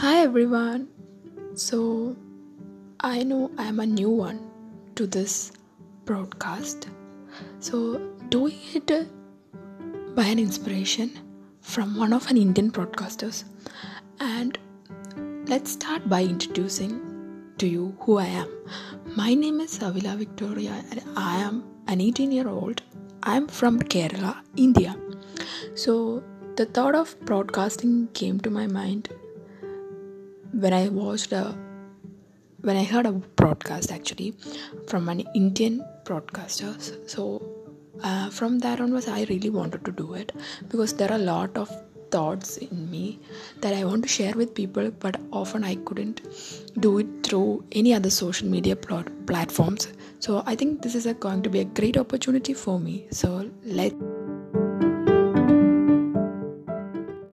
Hi everyone. So, I know I am a new one to this broadcast. So, doing it by an inspiration from one of an Indian broadcasters. And let's start by introducing to you who I am. My name is Savila Victoria and I am an 18 year old. I am from Kerala, India. So, the thought of broadcasting came to my mind when I watched a when I heard a broadcast actually from an Indian broadcaster. So uh, from that onwards, I really wanted to do it because there are a lot of thoughts in me that I want to share with people, but often I couldn't do it through any other social media plot- platforms. So I think this is a, going to be a great opportunity for me. So let